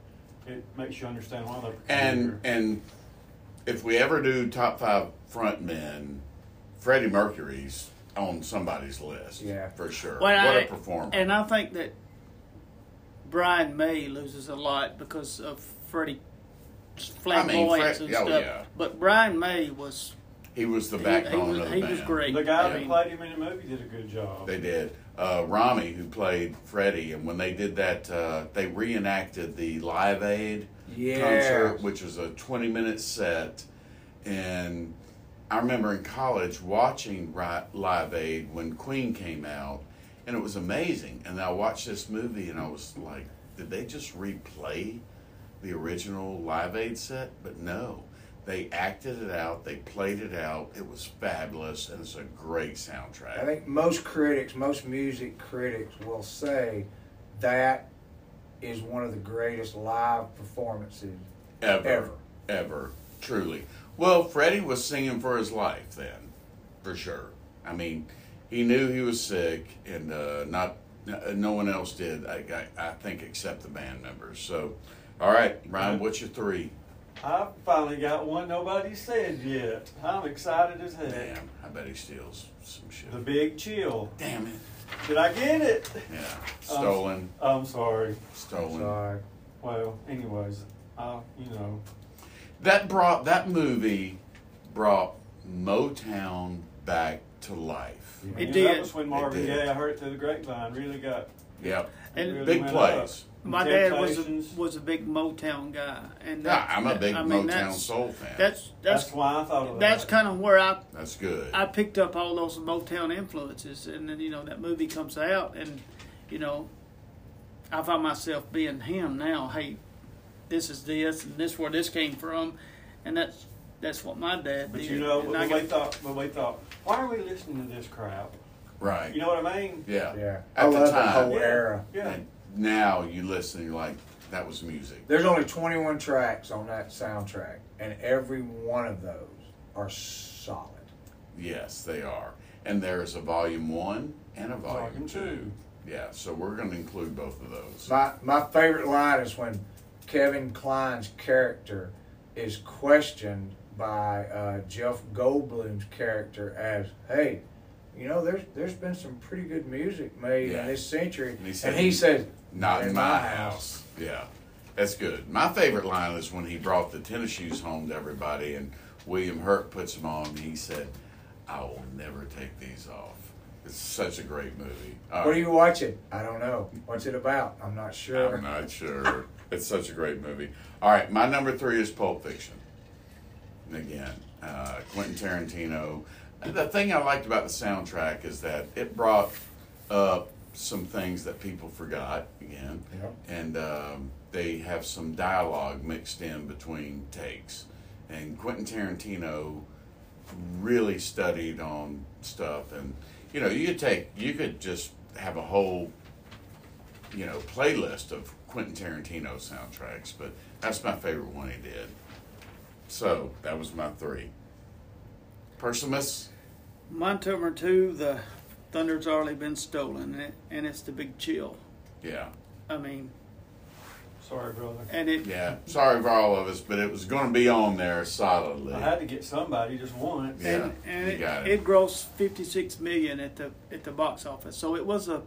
[SPEAKER 4] it makes you understand why they're peculiar.
[SPEAKER 1] And and if we ever do top five front men, Freddie Mercury's on somebody's list.
[SPEAKER 2] Yeah.
[SPEAKER 1] for sure.
[SPEAKER 3] Well,
[SPEAKER 1] what
[SPEAKER 3] I-
[SPEAKER 1] a performer!
[SPEAKER 3] And I think that Brian May loses a lot because of Freddie flamboyance
[SPEAKER 1] Fred-
[SPEAKER 3] and
[SPEAKER 1] oh,
[SPEAKER 3] stuff.
[SPEAKER 1] yeah.
[SPEAKER 3] But Brian May was
[SPEAKER 1] he was the
[SPEAKER 3] he-
[SPEAKER 1] backbone
[SPEAKER 3] he, was,
[SPEAKER 1] of the
[SPEAKER 3] he
[SPEAKER 1] band.
[SPEAKER 3] was great.
[SPEAKER 4] the guy
[SPEAKER 3] I
[SPEAKER 4] that played him in the movie did a good job.
[SPEAKER 1] They did. Uh, Rami, who played Freddie, and when they did that, uh, they reenacted the Live Aid
[SPEAKER 2] Yes.
[SPEAKER 1] concert, which was a 20 minute set. And I remember in college watching Live Aid when Queen came out, and it was amazing. And I watched this movie, and I was like, did they just replay the original Live Aid set? But no. They acted it out, they played it out. It was fabulous, and it's a great soundtrack.
[SPEAKER 2] I think most critics, most music critics will say that is one of the greatest live performances
[SPEAKER 1] ever,
[SPEAKER 2] Ever.
[SPEAKER 1] ever, truly. Well, Freddie was singing for his life then, for sure. I mean, he knew he was sick, and uh, not no one else did. I, I, I think except the band members. So, all right, Ryan, what's your three?
[SPEAKER 4] I finally got one nobody said yet. I'm excited as hell.
[SPEAKER 1] Damn, I bet he steals some shit.
[SPEAKER 4] The Big Chill.
[SPEAKER 1] Damn it!
[SPEAKER 4] Did I get it?
[SPEAKER 1] Yeah, stolen,
[SPEAKER 4] I'm sorry.
[SPEAKER 1] stolen.
[SPEAKER 2] Sorry.
[SPEAKER 4] Well, anyways, I, you know,
[SPEAKER 1] That brought that movie brought Motown back to life.
[SPEAKER 2] Yeah.
[SPEAKER 3] It
[SPEAKER 4] you know,
[SPEAKER 3] did.
[SPEAKER 4] That was when Marvin Gaye, I heard it through the grapevine, really got.
[SPEAKER 1] Yep,
[SPEAKER 3] And
[SPEAKER 4] really
[SPEAKER 1] big plays.
[SPEAKER 4] up.
[SPEAKER 3] My dad was a,
[SPEAKER 4] Temptations.
[SPEAKER 3] was a big Motown guy, and
[SPEAKER 1] Yeah,
[SPEAKER 3] that-
[SPEAKER 1] I'm a big
[SPEAKER 3] I mean,
[SPEAKER 1] Motown
[SPEAKER 3] that's,
[SPEAKER 1] soul fan.
[SPEAKER 3] That's
[SPEAKER 4] That's,
[SPEAKER 3] that's
[SPEAKER 4] why I thought of
[SPEAKER 3] that's
[SPEAKER 4] that.
[SPEAKER 3] kind of where I
[SPEAKER 1] That's good.
[SPEAKER 3] I picked up all those Motown influences, and then you know that movie comes out, and you know, I find myself being him now. Hey, this is this, and this where this came from, and that's that's what my dad
[SPEAKER 4] But
[SPEAKER 3] did.
[SPEAKER 4] you know,
[SPEAKER 3] And
[SPEAKER 4] but
[SPEAKER 3] I
[SPEAKER 4] we
[SPEAKER 3] got-
[SPEAKER 4] thought, but we thought, why are we listening to this crap?
[SPEAKER 1] Right.
[SPEAKER 4] You know what I mean?
[SPEAKER 1] yeah.
[SPEAKER 2] Yeah,
[SPEAKER 1] At
[SPEAKER 2] I
[SPEAKER 1] the
[SPEAKER 2] love
[SPEAKER 1] time.
[SPEAKER 2] that whole
[SPEAKER 4] Yeah.
[SPEAKER 2] era.
[SPEAKER 4] Yeah.
[SPEAKER 1] And now you listen, you're like, that was music.
[SPEAKER 2] There's only 21 tracks on that soundtrack, and every one of those are solid.
[SPEAKER 1] Yes, they are. And there's a volume one and a volume,
[SPEAKER 4] Volume
[SPEAKER 1] two.
[SPEAKER 4] two.
[SPEAKER 1] Yeah, so we're going to include both of those.
[SPEAKER 2] My my favorite line is when Kevin Kline's character is questioned by uh, Jeff Goldblum's character as, "Hey, you know, there's there's been some pretty good music made
[SPEAKER 1] Yeah.
[SPEAKER 2] in this century,"
[SPEAKER 1] And he
[SPEAKER 2] and
[SPEAKER 1] said-
[SPEAKER 2] he, says,
[SPEAKER 1] Not in my house. Yeah, that's good. My favorite line is when he brought the tennis shoes home to everybody, and William Hurt puts them on. And he said, "I will never take these off." It's such a great movie. All
[SPEAKER 2] "What are you watching?" I don't know. What's it about? I'm not sure.
[SPEAKER 1] I'm not sure. it's such a great movie. All right, my number three is Pulp Fiction. And again, uh, Quentin Tarantino. The thing I liked about the soundtrack is that it brought up some things that people forgot again,
[SPEAKER 2] Yep.
[SPEAKER 1] and um, they have some dialogue mixed in between takes. And Quentin Tarantino really studied on stuff, and you know, you could take, you could just have a whole you know, playlist of Quentin Tarantino soundtracks, but that's my favorite one he did. So that was my three. Persimus,
[SPEAKER 3] Mine number two, the thunder's already been stolen, and, it, and it's the big chill.
[SPEAKER 1] yeah,
[SPEAKER 3] I mean,
[SPEAKER 4] Sorry, brother.
[SPEAKER 3] and it
[SPEAKER 1] yeah. Sorry for all of us, but it was going to be on there solidly.
[SPEAKER 4] I had to get somebody just once.
[SPEAKER 1] Yeah,
[SPEAKER 3] and, and
[SPEAKER 1] you
[SPEAKER 3] it,
[SPEAKER 1] got
[SPEAKER 3] it.
[SPEAKER 1] it.
[SPEAKER 3] grossed 56 million at the at the box office. So it was a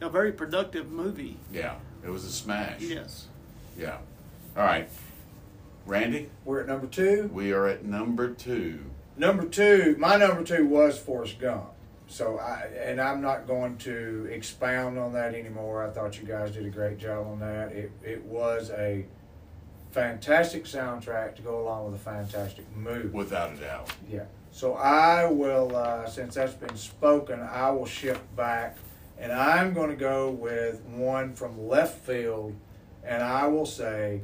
[SPEAKER 3] a very productive movie.
[SPEAKER 1] Yeah, it was a smash.
[SPEAKER 3] Yes.
[SPEAKER 1] Yeah. All right, Randy,
[SPEAKER 2] We're at number two.
[SPEAKER 1] we are at number two.
[SPEAKER 2] Number two, my number two was Forrest Gump. So I and I'm not going to expound on that anymore. I thought you guys did a great job on that. It it was a fantastic soundtrack to go along with a fantastic movie.
[SPEAKER 1] Without a doubt.
[SPEAKER 2] Yeah. So I will, uh, since that's been spoken, I will shift back, and I'm going to go with one from left field, and I will say,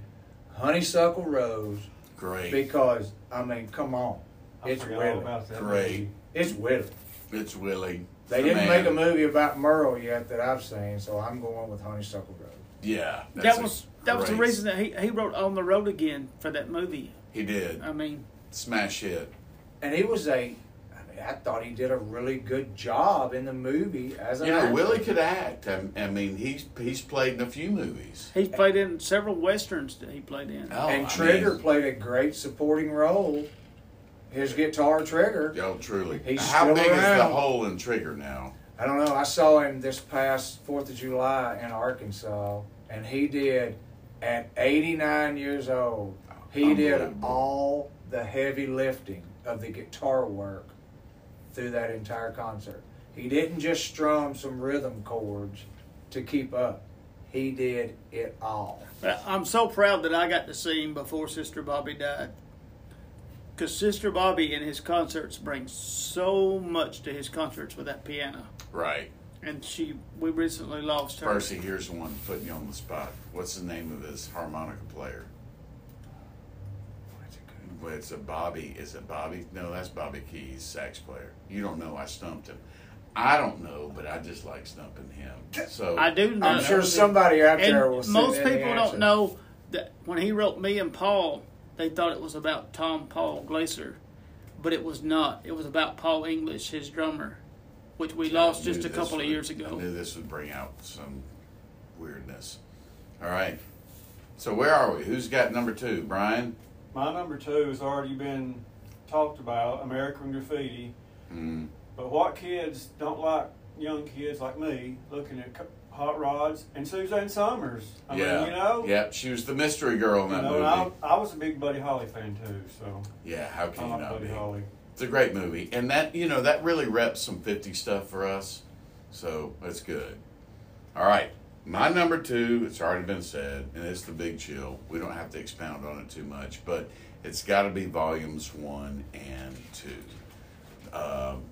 [SPEAKER 2] Honeysuckle Rose,
[SPEAKER 1] Great.
[SPEAKER 2] because I mean, come on,
[SPEAKER 4] I
[SPEAKER 2] it's
[SPEAKER 4] forgot all about that.
[SPEAKER 1] Great.
[SPEAKER 4] movie.
[SPEAKER 2] It's Willie.
[SPEAKER 1] It's Willie.
[SPEAKER 2] They
[SPEAKER 1] the
[SPEAKER 2] didn't
[SPEAKER 1] man.
[SPEAKER 2] make a movie about Merle yet that I've seen, so I'm going with Honeysuckle Rose.
[SPEAKER 1] Yeah.
[SPEAKER 3] That was that was the
[SPEAKER 1] great-
[SPEAKER 3] reason that he, he wrote On the Road Again for that movie.
[SPEAKER 1] He did.
[SPEAKER 3] I mean,
[SPEAKER 1] Smash hit.
[SPEAKER 2] And he was a, I mean, I thought he did a really good job in the movie as an
[SPEAKER 1] You know,
[SPEAKER 2] actor.
[SPEAKER 1] Willie could act. I, I mean, he's he's played in a few movies.
[SPEAKER 3] he's played in several westerns that he played in.
[SPEAKER 1] Oh,
[SPEAKER 2] and
[SPEAKER 1] I
[SPEAKER 2] Trigger
[SPEAKER 1] mean-
[SPEAKER 2] played a great supporting role. His guitar Trigger.
[SPEAKER 1] Oh, truly.
[SPEAKER 2] He's
[SPEAKER 1] How
[SPEAKER 2] still
[SPEAKER 1] big is the hole in Trigger now?
[SPEAKER 2] I don't know. I saw him this past Fourth of July in Arkansas, and he did at 89 years old. He did all the heavy lifting of the guitar work through that entire concert. He didn't just strum some rhythm chords to keep up. He did it all.
[SPEAKER 3] But I'm so proud that I got to see him before Sister Bobby died. Because Sister Bobby in his concerts brings so much to his concerts with that piano.
[SPEAKER 1] Right.
[SPEAKER 3] And she, we recently lost her.
[SPEAKER 1] Percy, here's the one putting you on the spot. What's the name of this harmonica player? Well, it's a Bobby. Is it Bobby? No, that's Bobby Keys, sax player. You don't know. I stumped him. I don't know, but I just like stumping him. So
[SPEAKER 3] I do know.
[SPEAKER 2] I'm sure somebody out there will send
[SPEAKER 3] most
[SPEAKER 2] in the
[SPEAKER 3] people don't know that when he wrote me and Paul, they thought it was about Tom Paul Glaser, but it was not. It was about Paul English, his drummer, which we
[SPEAKER 1] I
[SPEAKER 3] lost just a
[SPEAKER 1] this
[SPEAKER 3] couple of
[SPEAKER 1] would-
[SPEAKER 3] years
[SPEAKER 1] I
[SPEAKER 3] ago.
[SPEAKER 1] knew this would bring out some weirdness. All right. So where are we? Who's got number two? Brian.
[SPEAKER 4] My number two has already been talked about, American Graffiti.
[SPEAKER 1] Mm.
[SPEAKER 4] But what kids don't like young kids like me looking at co- hot rods and Suzanne Somers? I
[SPEAKER 1] yeah.
[SPEAKER 4] mean, you know,
[SPEAKER 1] Yep. She was the mystery girl in
[SPEAKER 4] you
[SPEAKER 1] that
[SPEAKER 4] know,
[SPEAKER 1] movie.
[SPEAKER 4] I, I was a big Buddy Holly fan too, so
[SPEAKER 1] yeah. How
[SPEAKER 4] I
[SPEAKER 1] can you not
[SPEAKER 4] Buddy
[SPEAKER 1] be?
[SPEAKER 4] Holly.
[SPEAKER 1] It's a great movie, and that you know that really reps some '50 stuff for us, so that's good. All right, my number two. It's already been said, and it's the Big Chill. We don't have to expound on it too much, but it's got to be volumes one and two. Um,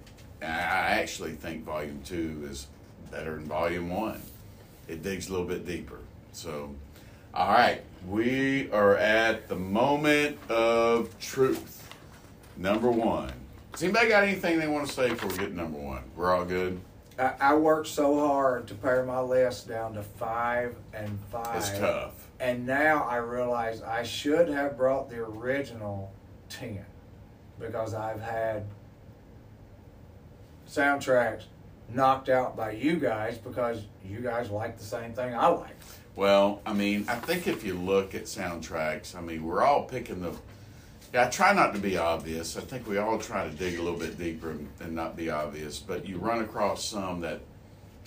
[SPEAKER 1] I actually think volume two is better than volume one. It digs a little bit deeper. So, all right, we are at the moment of truth. Number one. Has anybody got anything they want to say before we get number one? We're all good.
[SPEAKER 2] I, I worked so hard to pare my list down to five and five.
[SPEAKER 1] It's tough.
[SPEAKER 2] And now I realize I should have brought the original 10 because I've had soundtracks knocked out by you guys because you guys like the same thing I like.
[SPEAKER 1] Well, I mean, I think if you look at soundtracks, I mean, we're all picking the. Yeah, I try not to be obvious. I think we all try to dig a little bit deeper and, not be obvious. But you run across some that,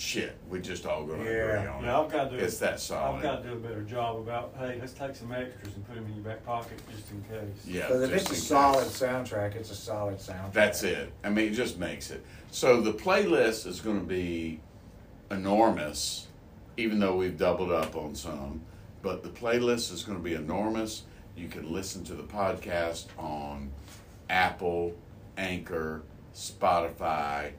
[SPEAKER 1] shit, we just all going to agree
[SPEAKER 2] Yeah.
[SPEAKER 1] on
[SPEAKER 4] Yeah,
[SPEAKER 1] it.
[SPEAKER 4] I've got to do.
[SPEAKER 1] It's that solid.
[SPEAKER 4] I've got to do a better job about. Hey, let's take some extras and put them in your back pocket just in case.
[SPEAKER 1] Yeah,
[SPEAKER 2] Because if
[SPEAKER 1] just
[SPEAKER 2] it's a
[SPEAKER 1] in case.
[SPEAKER 2] solid soundtrack, it's a solid soundtrack.
[SPEAKER 1] That's it. I mean, it just makes it. So the playlist is going to be enormous, even though we've doubled up on some. But the playlist is going to be enormous. You can listen to the podcast on Apple, Anchor, Spotify,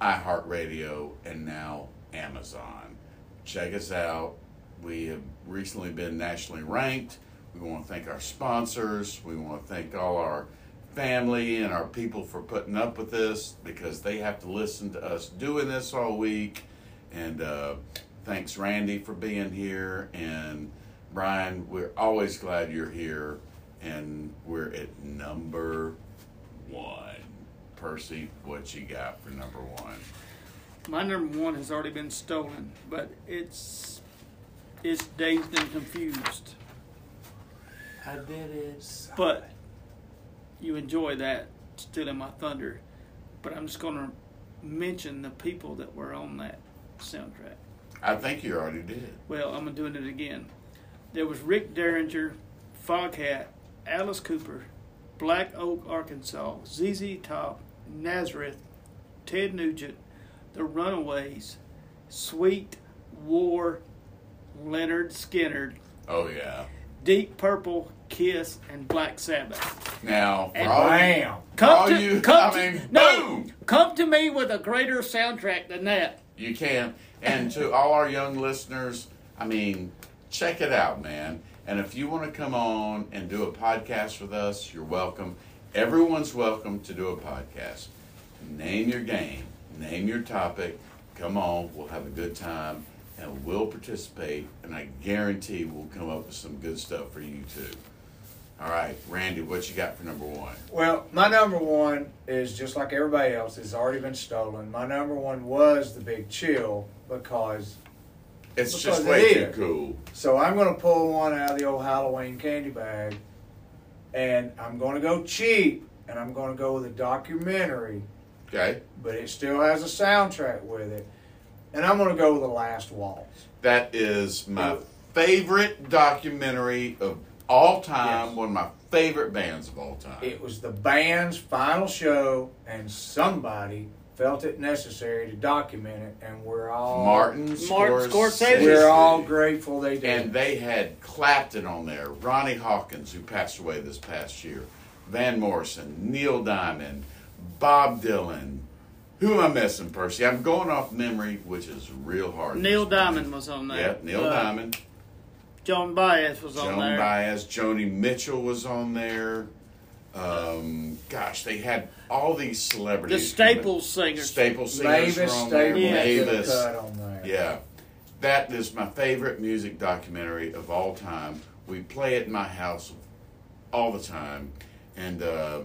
[SPEAKER 1] iHeartRadio, and now Amazon. Check us out. We have recently been nationally ranked. We want to thank our sponsors. We want to thank all our family and our people for putting up with this because they have to listen to us doing this all week. And uh, thanks, Randy, for being here. And Brian, we're always glad you're here. And we're at number one. Percy, what you got for number one?
[SPEAKER 3] My number one has already been stolen, but it's it's dazed and confused.
[SPEAKER 1] I did it.
[SPEAKER 3] But you enjoy that stealing my thunder. But I'm just gonna mention the people that were on that soundtrack.
[SPEAKER 1] I think you already did.
[SPEAKER 3] Well, I'm doing it again. There was Rick Derringer, Foghat, Alice Cooper, Black Oak, Arkansas, ZZ Top, Nazareth, Ted Nugent, The Runaways, Sweet, War, Lynyrd Skynyrd,
[SPEAKER 1] Oh, yeah.
[SPEAKER 3] Deep Purple, Kiss, and Black Sabbath.
[SPEAKER 1] Now,
[SPEAKER 3] And
[SPEAKER 1] all
[SPEAKER 2] Bam!
[SPEAKER 3] Come
[SPEAKER 1] all
[SPEAKER 3] to,
[SPEAKER 1] you,
[SPEAKER 3] come
[SPEAKER 1] I
[SPEAKER 3] to,
[SPEAKER 1] mean,
[SPEAKER 3] no,
[SPEAKER 1] boom!
[SPEAKER 3] come to me with a greater soundtrack than that.
[SPEAKER 1] You can. And to all our young listeners, I mean, check it out, man. And if you want to come on and do a podcast with us, you're welcome. Everyone's welcome to do a podcast. Name your game, name your topic. Come on, we'll have a good time and we'll participate. And I guarantee we'll come up with some good stuff for you too. All right, Randy, what you got for number one?
[SPEAKER 2] Well, my number one is just like everybody else. It's already been stolen. My number one was the Big Chill because.
[SPEAKER 1] It's
[SPEAKER 2] Because
[SPEAKER 1] just
[SPEAKER 2] it
[SPEAKER 1] way too cool.
[SPEAKER 2] So I'm going to pull one out of the old Halloween candy bag, and I'm going to go cheap, and I'm going to go with a documentary,
[SPEAKER 1] Okay?
[SPEAKER 2] but it still has a soundtrack with it, and I'm going to go with the Last Waltz.
[SPEAKER 1] That is my favorite documentary of all time.
[SPEAKER 2] Yes.
[SPEAKER 1] One of my favorite bands of all time.
[SPEAKER 2] It was the band's final show, and somebody felt it necessary to document it, and we're all
[SPEAKER 1] Martin
[SPEAKER 3] Martin Scorsese.
[SPEAKER 2] We're all grateful they did.
[SPEAKER 1] And they had Clapton on there, Ronnie Hawkins, who passed away this past year, Van Morrison, Neil Diamond, Bob Dylan. Who am I missing, Percy? I'm going off memory, which is real hard.
[SPEAKER 3] Neil Diamond was on there.
[SPEAKER 1] Yeah, Neil
[SPEAKER 3] Uh,
[SPEAKER 1] Diamond.
[SPEAKER 3] Joan Baez was on there.
[SPEAKER 1] Joan
[SPEAKER 3] there.
[SPEAKER 1] Baez, Joni Mitchell was on there. Um, gosh, they had all these celebrities.
[SPEAKER 3] The
[SPEAKER 1] celebrities.
[SPEAKER 3] Staples singers.
[SPEAKER 1] Staples singers
[SPEAKER 2] Mavis
[SPEAKER 1] were on there.
[SPEAKER 2] Staples
[SPEAKER 3] Yeah.
[SPEAKER 1] Mavis.
[SPEAKER 2] cut on there.
[SPEAKER 1] Yeah, that is my favorite music documentary of all time. We play it in my house all the time, and uh,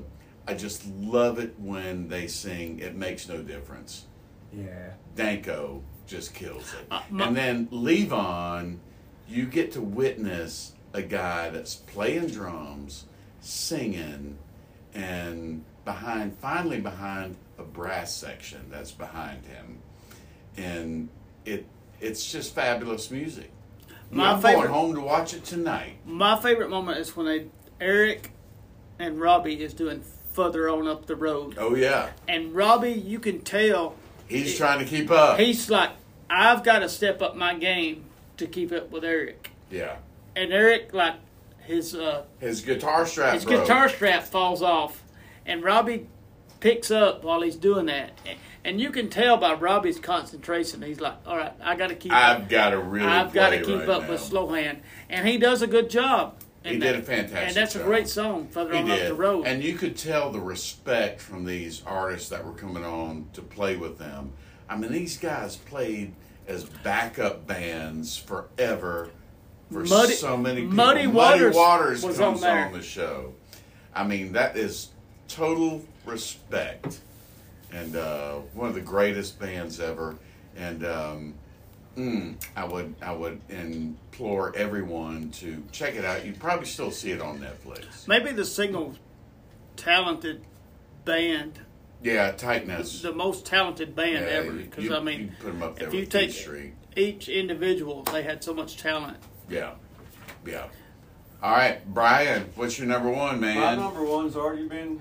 [SPEAKER 1] I just love it when they sing. It makes no difference.
[SPEAKER 2] Yeah.
[SPEAKER 1] Danko just kills it.
[SPEAKER 3] Uh, my-
[SPEAKER 1] and then Levon, you get to witness a guy that's playing drums, singing, and behind, finally behind a brass section that's behind him, and it it's just fabulous music.
[SPEAKER 3] My
[SPEAKER 1] I'm
[SPEAKER 3] favorite-
[SPEAKER 1] going home to watch it tonight.
[SPEAKER 3] My favorite moment is when they Eric and Robbie is doing further on up the road,
[SPEAKER 1] Oh yeah,
[SPEAKER 3] and Robbie, you can tell
[SPEAKER 1] he's
[SPEAKER 3] It-
[SPEAKER 1] trying to keep up.
[SPEAKER 3] he's like, I've got to step up my game to keep up with Eric,
[SPEAKER 1] yeah,
[SPEAKER 3] and Eric like his uh,
[SPEAKER 1] his guitar strap.
[SPEAKER 3] his
[SPEAKER 1] broke.
[SPEAKER 3] guitar strap falls off, and Robbie picks up while he's doing that, and you can tell by Robbie's concentration. He's like, "All right, I got to keep.
[SPEAKER 1] I've
[SPEAKER 3] up.
[SPEAKER 1] got to really.
[SPEAKER 3] I've got to keep
[SPEAKER 1] right
[SPEAKER 3] up
[SPEAKER 1] now.
[SPEAKER 3] with Slowhand," and he does a good job.
[SPEAKER 1] He
[SPEAKER 3] that.
[SPEAKER 1] did a fantastic job.
[SPEAKER 3] and that's a great song. Further
[SPEAKER 1] He
[SPEAKER 3] on up the road,
[SPEAKER 1] And you could tell the respect from these artists that were coming on to play with them. I mean, these guys played as backup bands forever for
[SPEAKER 3] Muddy-
[SPEAKER 1] so many people.
[SPEAKER 3] Muddy Waters was
[SPEAKER 1] comes
[SPEAKER 3] on
[SPEAKER 1] on the show. I mean, that is total respect. And uh, one of the greatest bands ever. And um, mm, I would I would implore everyone to check it out. You'd probably still see it on Netflix.
[SPEAKER 3] maybe the single talented band,
[SPEAKER 1] Yeah, tightness.
[SPEAKER 3] the most talented band
[SPEAKER 1] yeah,
[SPEAKER 3] ever. Because I mean,
[SPEAKER 1] you put them up there
[SPEAKER 3] if you take
[SPEAKER 1] Street.
[SPEAKER 3] each individual, they had so much talent.
[SPEAKER 1] Yeah, yeah. All right, Brian, what's your number one, man?
[SPEAKER 4] My number one's already been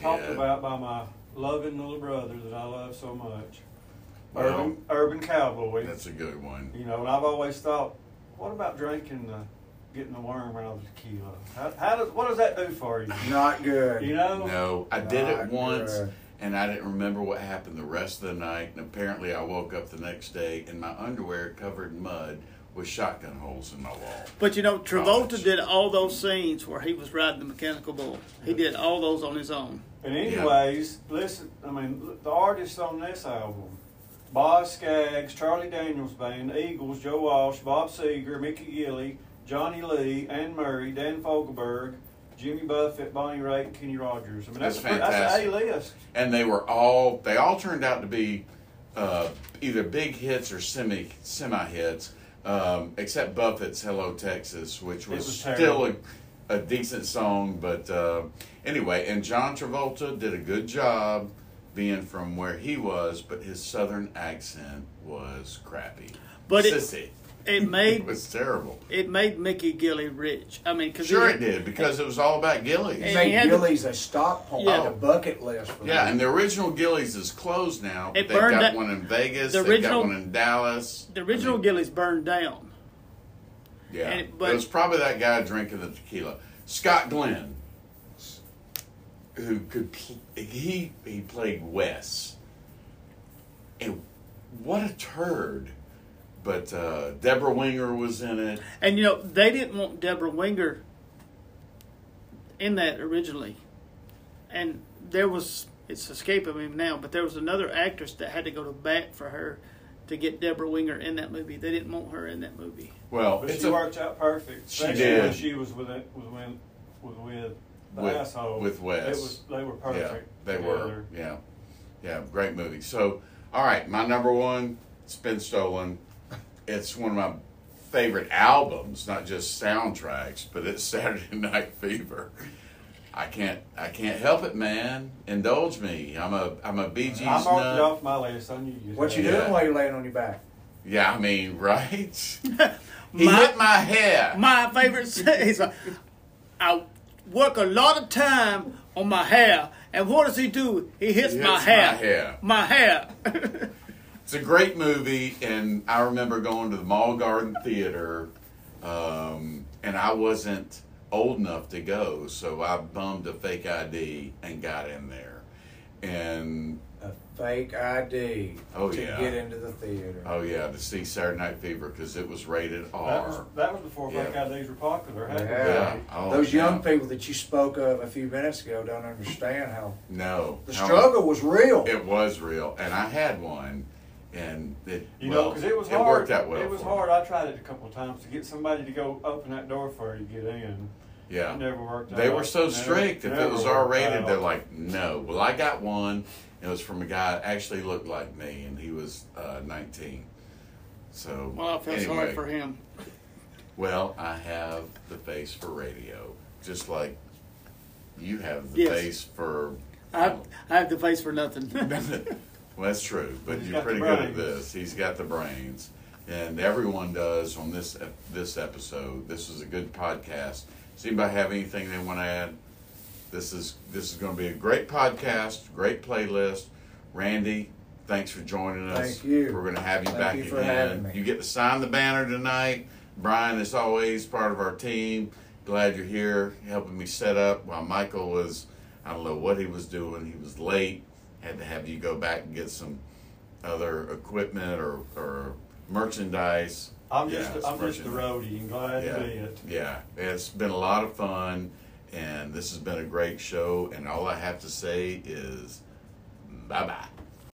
[SPEAKER 4] talked
[SPEAKER 1] Yeah.
[SPEAKER 4] about by my loving little brother that I love so much.
[SPEAKER 1] Well,
[SPEAKER 4] Urban, Urban Cowboy.
[SPEAKER 1] That's a good one.
[SPEAKER 4] You know, and I've always thought, what about drinking the, getting the worm out of the tequila? How, how does, what does that do for you? *laughs*
[SPEAKER 2] Not good.
[SPEAKER 4] You know?
[SPEAKER 1] No, I did it once,
[SPEAKER 2] good.
[SPEAKER 1] and I didn't remember what happened the rest of the night. And apparently, I woke up the next day in my underwear covered in mud with shotgun holes in my wall.
[SPEAKER 3] But you know, Travolta
[SPEAKER 1] College.
[SPEAKER 3] did all those scenes where he was riding the mechanical bull. He did all those on his own.
[SPEAKER 4] And anyways, listen, I mean, the artists on this album, Boz Scaggs, Charlie Daniels Band, Eagles, Joe Walsh, Bob Seger, Mickey Gilley, Johnny Lee, Anne Murray, Dan Fogelberg, Jimmy Buffett, Bonnie Raitt, and Kenny Rogers. I mean, that's,
[SPEAKER 1] That's
[SPEAKER 4] a, pretty- that's an. A-list.
[SPEAKER 1] and they were all they all turned out to be uh, either big hits or semi semi hits, um, except Buffett's "Hello Texas," which was,
[SPEAKER 4] was
[SPEAKER 1] still a, a decent song. But uh, anyway, and John Travolta did a good job being from where he was, but his southern accent was crappy.
[SPEAKER 3] But it-
[SPEAKER 1] Sissy.
[SPEAKER 3] It *laughs*
[SPEAKER 1] It
[SPEAKER 3] made
[SPEAKER 1] was terrible.
[SPEAKER 3] it made Mickey Gilley rich. I mean, because
[SPEAKER 1] Sure, it did because it was all about
[SPEAKER 2] He
[SPEAKER 1] Gilley's.
[SPEAKER 3] And
[SPEAKER 2] made
[SPEAKER 3] he had to-
[SPEAKER 2] Gilley's a stop point,
[SPEAKER 3] Yeah.
[SPEAKER 2] a bucket list for
[SPEAKER 1] Yeah,
[SPEAKER 2] me.
[SPEAKER 1] and the original Gilley's is closed now. But
[SPEAKER 3] It
[SPEAKER 1] they've got
[SPEAKER 3] that-
[SPEAKER 1] one in Vegas.
[SPEAKER 3] the
[SPEAKER 1] they've
[SPEAKER 3] original-
[SPEAKER 1] got one in Dallas.
[SPEAKER 3] the original
[SPEAKER 1] I mean,
[SPEAKER 3] Gilley's burned down.
[SPEAKER 1] Yeah,
[SPEAKER 3] and it- but-
[SPEAKER 1] it was probably that guy drinking the tequila, Scott Glenn, who could pl- he he played Wes, and what a turd. But uh, Debra Winger was in it.
[SPEAKER 3] And you know, they didn't want Debra Winger in that originally. And there was it's escaping me now, but there was another actress that had to go to bat for her to get Debra Winger in that movie. They didn't want her in that movie.
[SPEAKER 1] Well,
[SPEAKER 4] But
[SPEAKER 1] it's
[SPEAKER 4] she
[SPEAKER 1] a,
[SPEAKER 4] worked out perfect.
[SPEAKER 1] She
[SPEAKER 4] especially
[SPEAKER 1] did.
[SPEAKER 4] when she was with it, was with, was with the
[SPEAKER 1] With-
[SPEAKER 4] asshole.
[SPEAKER 1] with Wes.
[SPEAKER 4] It was, they were perfect.
[SPEAKER 1] Yeah, they
[SPEAKER 4] together.
[SPEAKER 1] were. Yeah, yeah, great movie. So, all right, my number one, it's been stolen. It's one of my favorite albums, not just soundtracks, but it's *laughs* Saturday Night Fever. I can't, I can't help it, man. Indulge me. I'm a, I'm a Bee Gees
[SPEAKER 4] I marked it
[SPEAKER 1] nut.
[SPEAKER 4] off my list. I knew you.
[SPEAKER 2] What you
[SPEAKER 1] Yeah.
[SPEAKER 2] doing while you're laying on your back?
[SPEAKER 1] Yeah, I mean, *laughs* right? *laughs* he
[SPEAKER 3] My-
[SPEAKER 1] hit my hair.
[SPEAKER 3] My favorite *laughs* like, I work a lot of time on my hair, and what does he do? He hits,
[SPEAKER 1] He
[SPEAKER 3] my
[SPEAKER 1] hits
[SPEAKER 3] hair.
[SPEAKER 1] my hair.
[SPEAKER 3] My *laughs* hair.
[SPEAKER 1] It's a great movie, and I remember going to the Mall Garden Theater, um, and I wasn't old enough to go, so I bummed a fake ID and got in there. And
[SPEAKER 2] fake ID
[SPEAKER 1] Oh,
[SPEAKER 2] to
[SPEAKER 1] yeah.
[SPEAKER 2] get into the theater.
[SPEAKER 1] oh yeah, to see Saturday Night Fever because it was rated
[SPEAKER 4] That was,
[SPEAKER 1] R.
[SPEAKER 4] that was before
[SPEAKER 1] Yeah.
[SPEAKER 4] fake IDs were popular. hadn't
[SPEAKER 2] Yeah.
[SPEAKER 1] Yeah. Oh,
[SPEAKER 2] Those young people that you spoke of a few minutes ago don't understand how
[SPEAKER 1] No,
[SPEAKER 2] the
[SPEAKER 1] how-
[SPEAKER 2] struggle was real.
[SPEAKER 1] It was real, and I had one, and it
[SPEAKER 4] You
[SPEAKER 1] well,
[SPEAKER 4] know, because it was
[SPEAKER 1] it
[SPEAKER 4] hard.
[SPEAKER 1] worked out well.
[SPEAKER 4] It was
[SPEAKER 1] for me.
[SPEAKER 4] hard. I tried it a couple of times to get somebody to go open that door for you to get in.
[SPEAKER 1] Yeah.
[SPEAKER 4] It never worked out.
[SPEAKER 1] They were so
[SPEAKER 4] Never-
[SPEAKER 1] strict. If it was R rated, they're like, no. Well, I got one. It was from a guy that actually looked like me, and he was uh, 19. So,
[SPEAKER 3] well, I feel
[SPEAKER 1] anyway,
[SPEAKER 3] sorry for him.
[SPEAKER 1] well, I have the face for radio, just like you have the
[SPEAKER 3] Yes.
[SPEAKER 1] face for.
[SPEAKER 3] I have, I have the face for nothing. *laughs* *laughs*
[SPEAKER 1] well, that's true, but
[SPEAKER 4] He's
[SPEAKER 1] you're pretty good at this. He's got the brains, and everyone does on this this episode. This is a good podcast. Does anybody have anything they want to add? This is this is going to be a great podcast, great playlist. Randy, thanks for joining us.
[SPEAKER 2] Thank you.
[SPEAKER 1] We're going to have you
[SPEAKER 2] Thank
[SPEAKER 1] back
[SPEAKER 2] you
[SPEAKER 1] again. You get to sign the banner tonight. Brian, is always, part of our team. Glad you're here, helping me set up while Michael was, I don't know what he was doing. He was late. Had to have you go back and get some other equipment or, or merchandise.
[SPEAKER 4] I'm
[SPEAKER 1] yeah,
[SPEAKER 4] just I'm just
[SPEAKER 1] the
[SPEAKER 4] roadie and glad
[SPEAKER 1] yeah,
[SPEAKER 4] to be it.
[SPEAKER 1] Yeah, it's been a lot of fun. And this has been a great show. And all I have to say is bye bye.